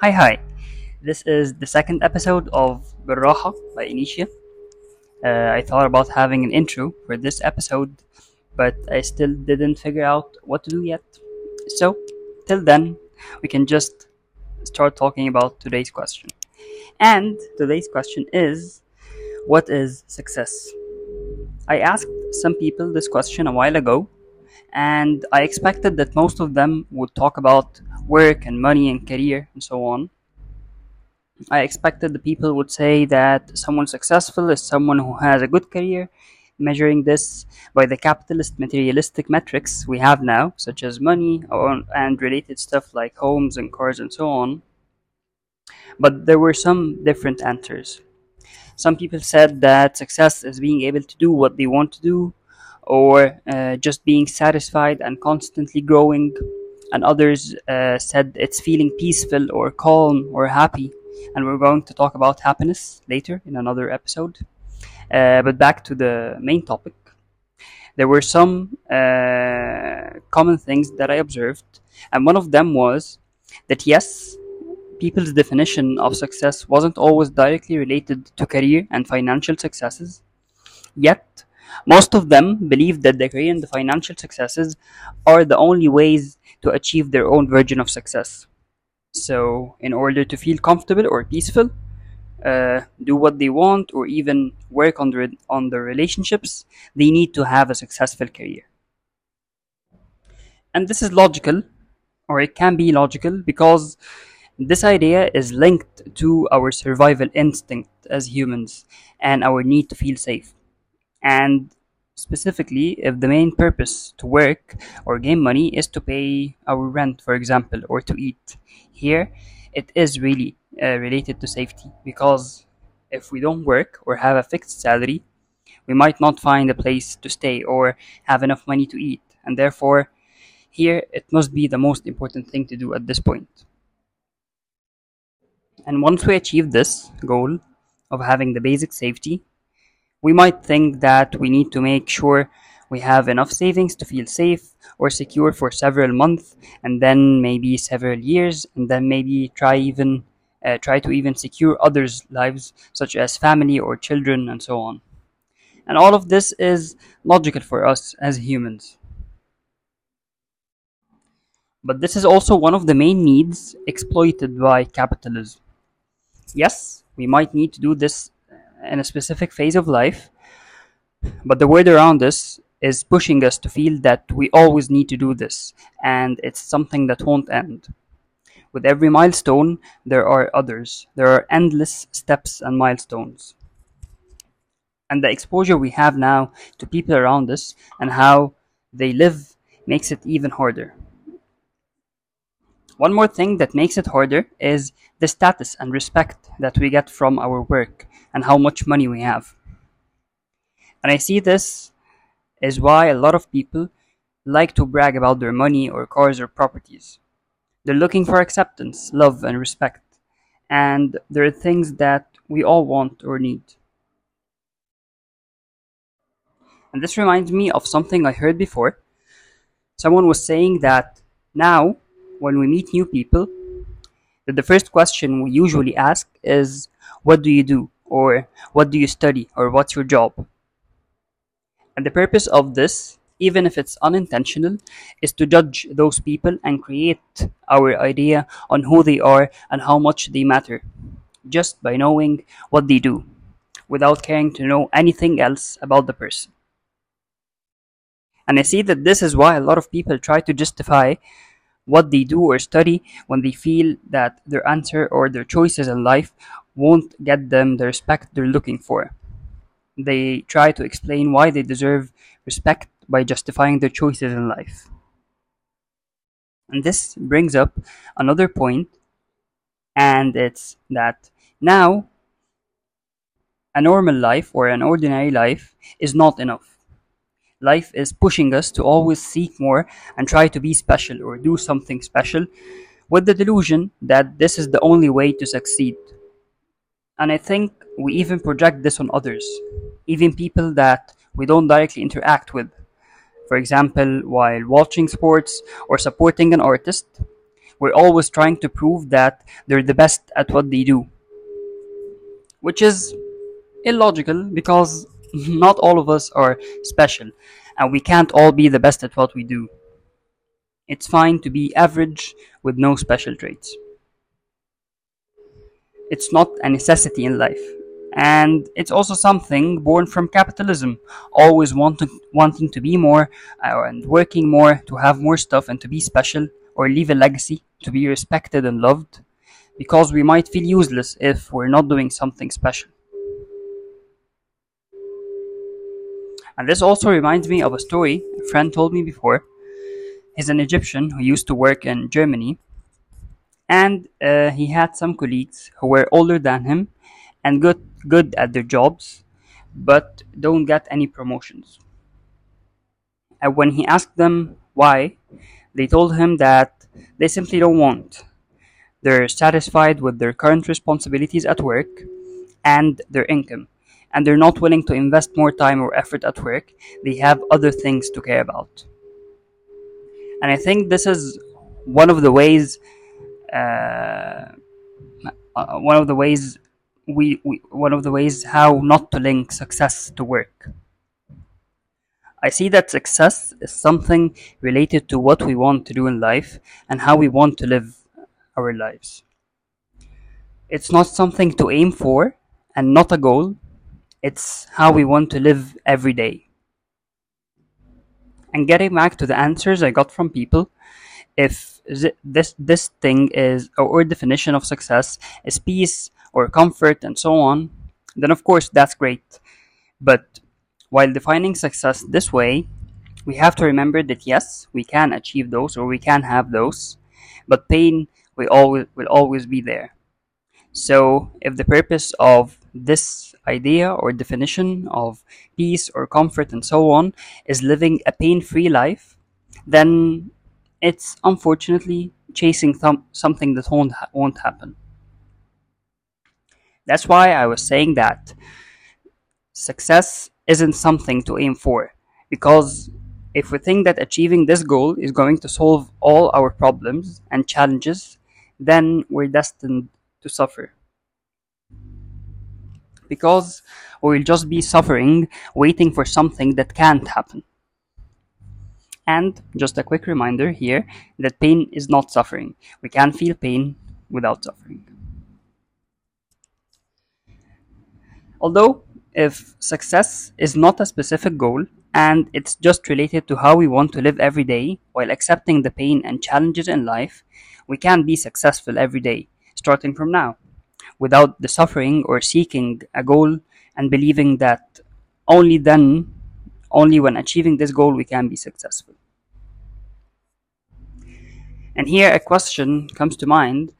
Hi, hi. This is the second episode of Baraha by Initia. Uh, I thought about having an intro for this episode, but I still didn't figure out what to do yet. So, till then, we can just start talking about today's question. And today's question is What is success? I asked some people this question a while ago, and I expected that most of them would talk about work and money and career and so on. I expected the people would say that someone successful is someone who has a good career, measuring this by the capitalist materialistic metrics we have now, such as money and related stuff like homes and cars and so on. But there were some different answers. Some people said that success is being able to do what they want to do, or uh, just being satisfied and constantly growing and others uh, said it's feeling peaceful or calm or happy. And we're going to talk about happiness later in another episode. Uh, but back to the main topic. There were some uh, common things that I observed, and one of them was that yes, people's definition of success wasn't always directly related to career and financial successes, yet, most of them believe that the career and the financial successes are the only ways to achieve their own version of success. So, in order to feel comfortable or peaceful, uh, do what they want, or even work on their, on their relationships, they need to have a successful career. And this is logical, or it can be logical, because this idea is linked to our survival instinct as humans and our need to feel safe. And specifically, if the main purpose to work or gain money is to pay our rent, for example, or to eat, here it is really uh, related to safety because if we don't work or have a fixed salary, we might not find a place to stay or have enough money to eat, and therefore, here it must be the most important thing to do at this point. And once we achieve this goal of having the basic safety, we might think that we need to make sure we have enough savings to feel safe or secure for several months and then maybe several years and then maybe try even uh, try to even secure others lives such as family or children and so on. And all of this is logical for us as humans. But this is also one of the main needs exploited by capitalism. Yes we might need to do this in a specific phase of life, but the world around us is pushing us to feel that we always need to do this, and it's something that won't end. With every milestone, there are others. There are endless steps and milestones. And the exposure we have now to people around us and how they live makes it even harder. One more thing that makes it harder is the status and respect that we get from our work and how much money we have. And I see this is why a lot of people like to brag about their money or cars or properties. They're looking for acceptance, love, and respect. And there are things that we all want or need. And this reminds me of something I heard before. Someone was saying that now when we meet new people, that the first question we usually ask is, What do you do? or What do you study? or What's your job? And the purpose of this, even if it's unintentional, is to judge those people and create our idea on who they are and how much they matter, just by knowing what they do, without caring to know anything else about the person. And I see that this is why a lot of people try to justify what they do or study when they feel that their answer or their choices in life won't get them the respect they're looking for. They try to explain why they deserve respect by justifying their choices in life. And this brings up another point, and it's that now a normal life or an ordinary life is not enough life is pushing us to always seek more and try to be special or do something special with the delusion that this is the only way to succeed. And I think we even project this on others, even people that we don't directly interact with. For example, while watching sports or supporting an artist, we're always trying to prove that they're the best at what they do. Which is illogical because not all of us are special and we can't all be the best at what we do. It's fine to be average with no special traits. It's not a necessity in life. And it's also something born from capitalism, always wanting, wanting to be more uh, and working more to have more stuff and to be special or leave a legacy, to be respected and loved, because we might feel useless if we're not doing something special. And this also reminds me of a story a friend told me before. He's an Egyptian who used to work in Germany, and uh, he had some colleagues who were older than him and good good at their jobs, but don't get any promotions. And when he asked them why, they told him that they simply don't want. They're satisfied with their current responsibilities at work and their income, and they're not willing to invest more time or effort at work. They have other things to care about. And I think this is one of the ways, uh, uh, one of the ways we, we one of the ways how not to link success to work. I see that success is something related to what we want to do in life and how we want to live our lives. It's not something to aim for and not a goal, it's how we want to live every day. And getting back to the answers I got from people, if this this thing is or definition of success is peace or comfort and so on, then of course that's great. But while defining success this way, we have to remember that yes, we can achieve those or we can have those, but pain will always will always be there. So if the purpose of this idea or definition of peace or comfort and so on is living a pain-free life, then it's unfortunately chasing th- something that won't, ha- won't happen. That's why I was saying that success isn't something to aim for. Because if we think that achieving this goal is going to solve all our problems and challenges, then we're destined to suffer. Because we'll just be suffering, waiting for something that can't happen. And just a quick reminder here that pain is not suffering. We can feel pain without suffering. Although, if success is not a specific goal and it's just related to how we want to live every day while accepting the pain and challenges in life, we can be successful every day, starting from now, without the suffering or seeking a goal and believing that only then, only when achieving this goal, we can be successful. And here a question comes to mind,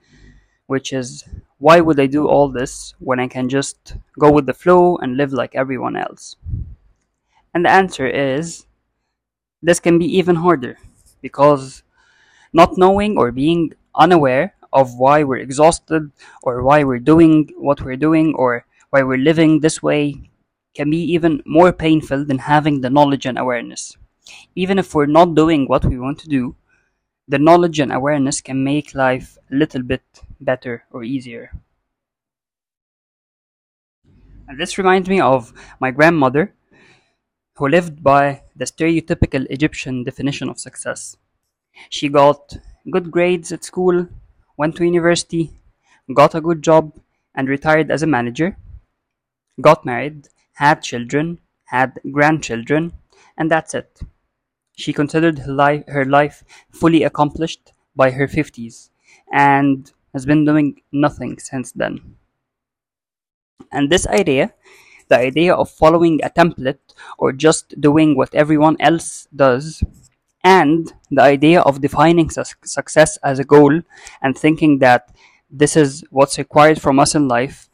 which is why would I do all this when I can just go with the flow and live like everyone else? And the answer is this can be even harder because not knowing or being unaware of why we're exhausted or why we're doing what we're doing or why we're living this way can be even more painful than having the knowledge and awareness. Even if we're not doing what we want to do, the knowledge and awareness can make life a little bit better or easier. And this reminds me of my grandmother, who lived by the stereotypical Egyptian definition of success. She got good grades at school, went to university, got a good job, and retired as a manager, got married, had children, had grandchildren, and that's it. She considered her life, her life fully accomplished by her 50s and has been doing nothing since then. And this idea, the idea of following a template or just doing what everyone else does, and the idea of defining su- success as a goal and thinking that this is what's required from us in life,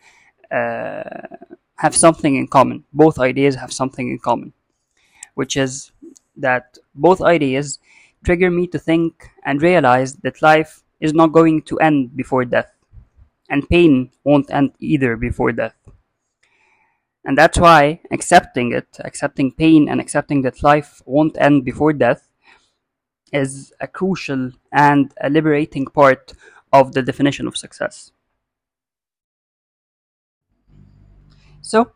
uh, have something in common. Both ideas have something in common, which is that both ideas trigger me to think and realize that life is not going to end before death, and pain won't end either before death. And that's why accepting it, accepting pain, and accepting that life won't end before death is a crucial and a liberating part of the definition of success. So,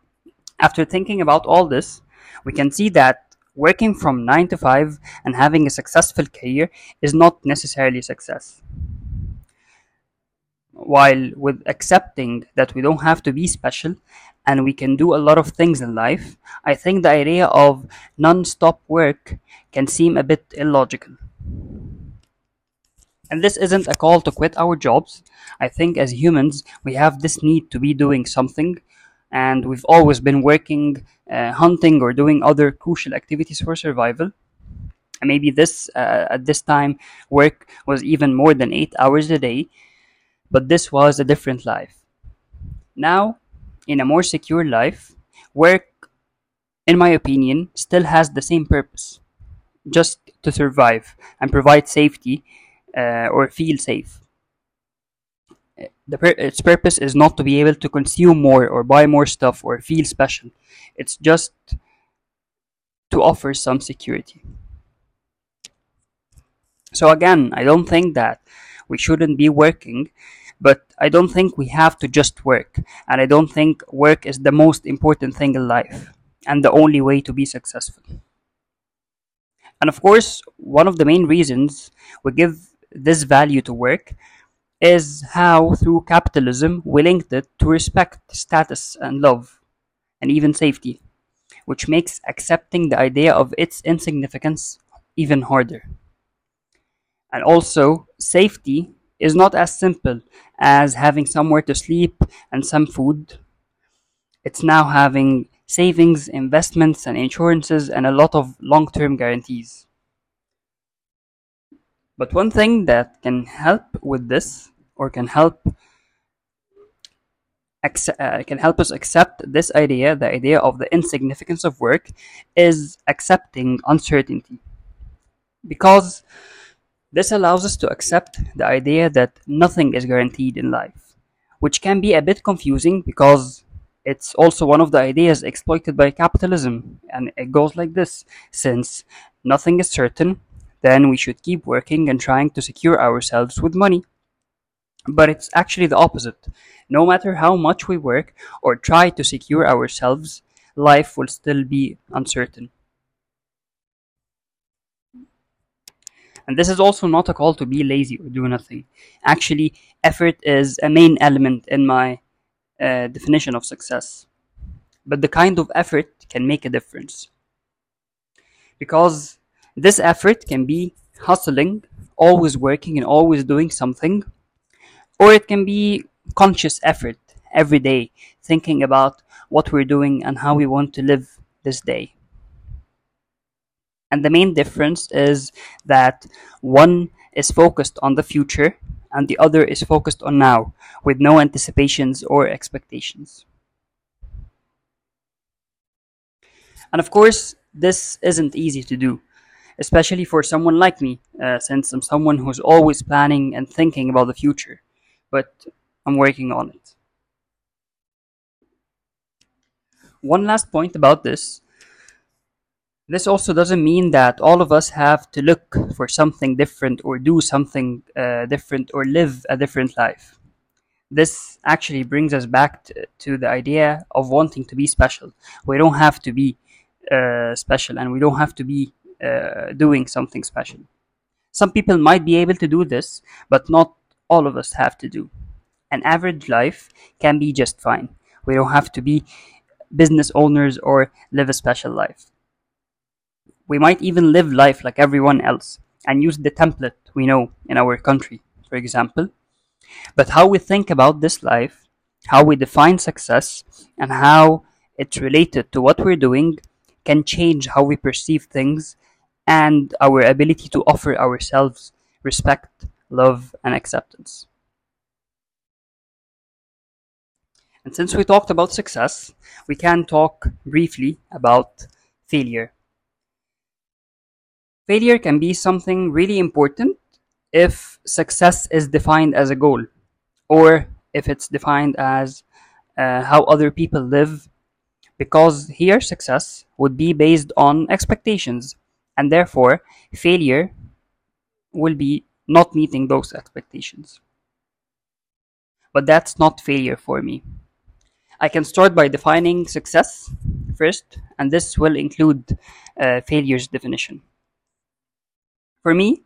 after thinking about all this, we can see that working from 9 to 5 and having a successful career is not necessarily success. While with accepting that we don't have to be special and we can do a lot of things in life, I think the idea of non stop work can seem a bit illogical. And this isn't a call to quit our jobs. I think as humans, we have this need to be doing something, and we've always been working, uh, hunting, or doing other crucial activities for survival. And maybe this, uh, at this time, work was even more than eight hours a day, but this was a different life. Now, in a more secure life, work, in my opinion, still has the same purpose just to survive and provide safety uh, or feel safe. Pur- its purpose is not to be able to consume more or buy more stuff or feel special. It's just to offer some security. So again, I don't think that we shouldn't be working, but I don't think we have to just work. And I don't think work is the most important thing in life and the only way to be successful. And of course, one of the main reasons we give this value to work is how, through capitalism, we linked it to respect, status, and love, and even safety, which makes accepting the idea of its insignificance even harder. And also, safety is not as simple as having somewhere to sleep and some food. It's now having savings, investments, and insurances, and a lot of long term guarantees. But one thing that can help with this, or can help uh, can help us accept this idea, the idea of the insignificance of work, is accepting uncertainty. Because this allows us to accept the idea that nothing is guaranteed in life, which can be a bit confusing because it's also one of the ideas exploited by capitalism, and it goes like this since nothing is certain, then we should keep working and trying to secure ourselves with money. But it's actually the opposite. No matter how much we work or try to secure ourselves, life will still be uncertain. And this is also not a call to be lazy or do nothing. Actually, effort is a main element in my uh, definition of success. But the kind of effort can make a difference. Because this effort can be hustling, always working and always doing something, or it can be conscious effort every day, thinking about what we're doing and how we want to live this day. And the main difference is that one is focused on the future and the other is focused on now with no anticipations or expectations. And of course, this isn't easy to do, especially for someone like me, uh, since I'm someone who's always planning and thinking about the future, but I'm working on it. One last point about this this also doesn't mean that all of us have to look for something different or do something uh, different or live a different life. This actually brings us back to, to the idea of wanting to be special. We don't have to be uh, special and we don't have to be uh, doing something special. Some people might be able to do this, but not all of us have to do. An average life can be just fine. We don't have to be business owners or live a special life. We might even live life like everyone else and use the template we know in our country, for example. But how we think about this life, how we define success, and how it's related to what we're doing can change how we perceive things and our ability to offer ourselves respect, love, and acceptance. And since we talked about success, we can talk briefly about failure. Failure can be something really important if success is defined as a goal, or if it's defined as uh, how other people live, because here success would be based on expectations, and therefore failure will be not meeting those expectations. But that's not failure for me. I can start by defining success first, and this will include uh, failure's definition. For me,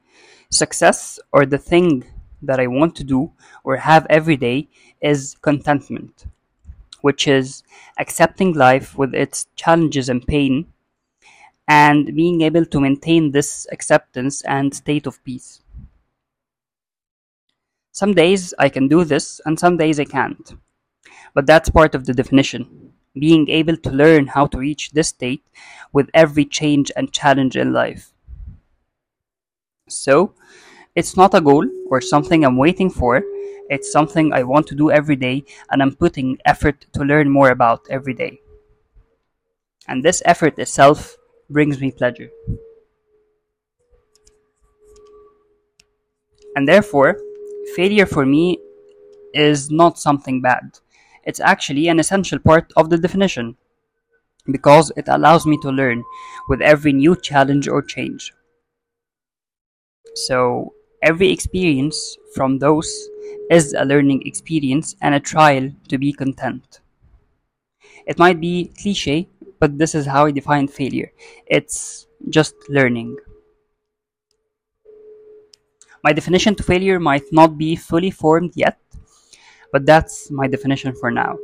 success or the thing that I want to do or have every day is contentment, which is accepting life with its challenges and pain and being able to maintain this acceptance and state of peace. Some days I can do this, and some days I can't. But that's part of the definition being able to learn how to reach this state with every change and challenge in life. So, it's not a goal or something I'm waiting for, it's something I want to do every day and I'm putting effort to learn more about every day. And this effort itself brings me pleasure. And therefore, failure for me is not something bad. It's actually an essential part of the definition because it allows me to learn with every new challenge or change. So, every experience from those is a learning experience and a trial to be content. It might be cliche, but this is how I define failure it's just learning. My definition to failure might not be fully formed yet, but that's my definition for now.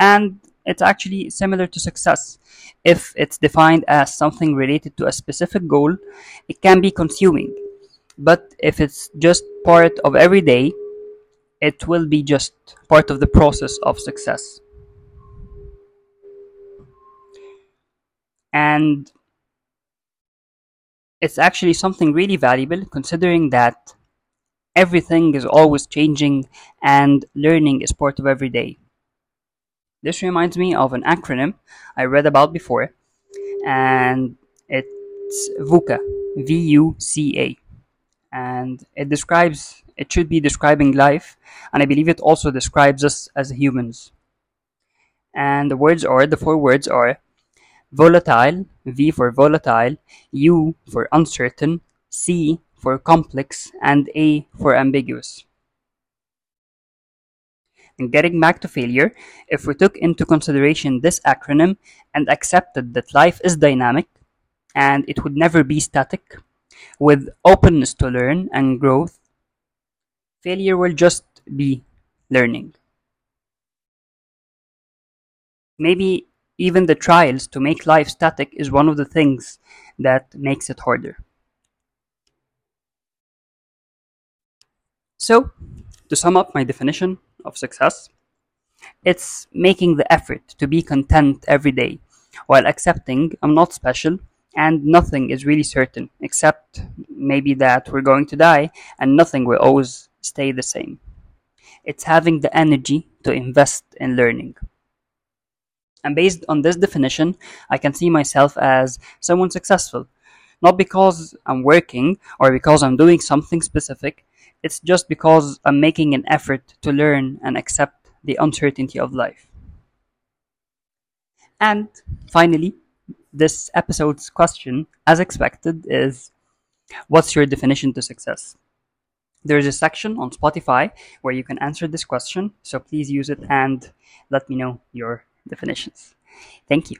And it's actually similar to success. If it's defined as something related to a specific goal, it can be consuming. But if it's just part of every day, it will be just part of the process of success. And it's actually something really valuable considering that everything is always changing and learning is part of every day. This reminds me of an acronym I read about before, and it's VUCA, V U C A. And it describes, it should be describing life, and I believe it also describes us as humans. And the words are, the four words are volatile, V for volatile, U for uncertain, C for complex, and A for ambiguous. And getting back to failure, if we took into consideration this acronym and accepted that life is dynamic and it would never be static, with openness to learn and growth, failure will just be learning. Maybe even the trials to make life static is one of the things that makes it harder. So, to sum up my definition of success, it's making the effort to be content every day while accepting I'm not special and nothing is really certain except maybe that we're going to die and nothing will always stay the same. It's having the energy to invest in learning. And based on this definition, I can see myself as someone successful. Not because I'm working or because I'm doing something specific, it's just because I'm making an effort to learn and accept the uncertainty of life. And finally, this episode's question, as expected, is What's your definition to success? There is a section on Spotify where you can answer this question, so please use it and let me know your definitions. Thank you.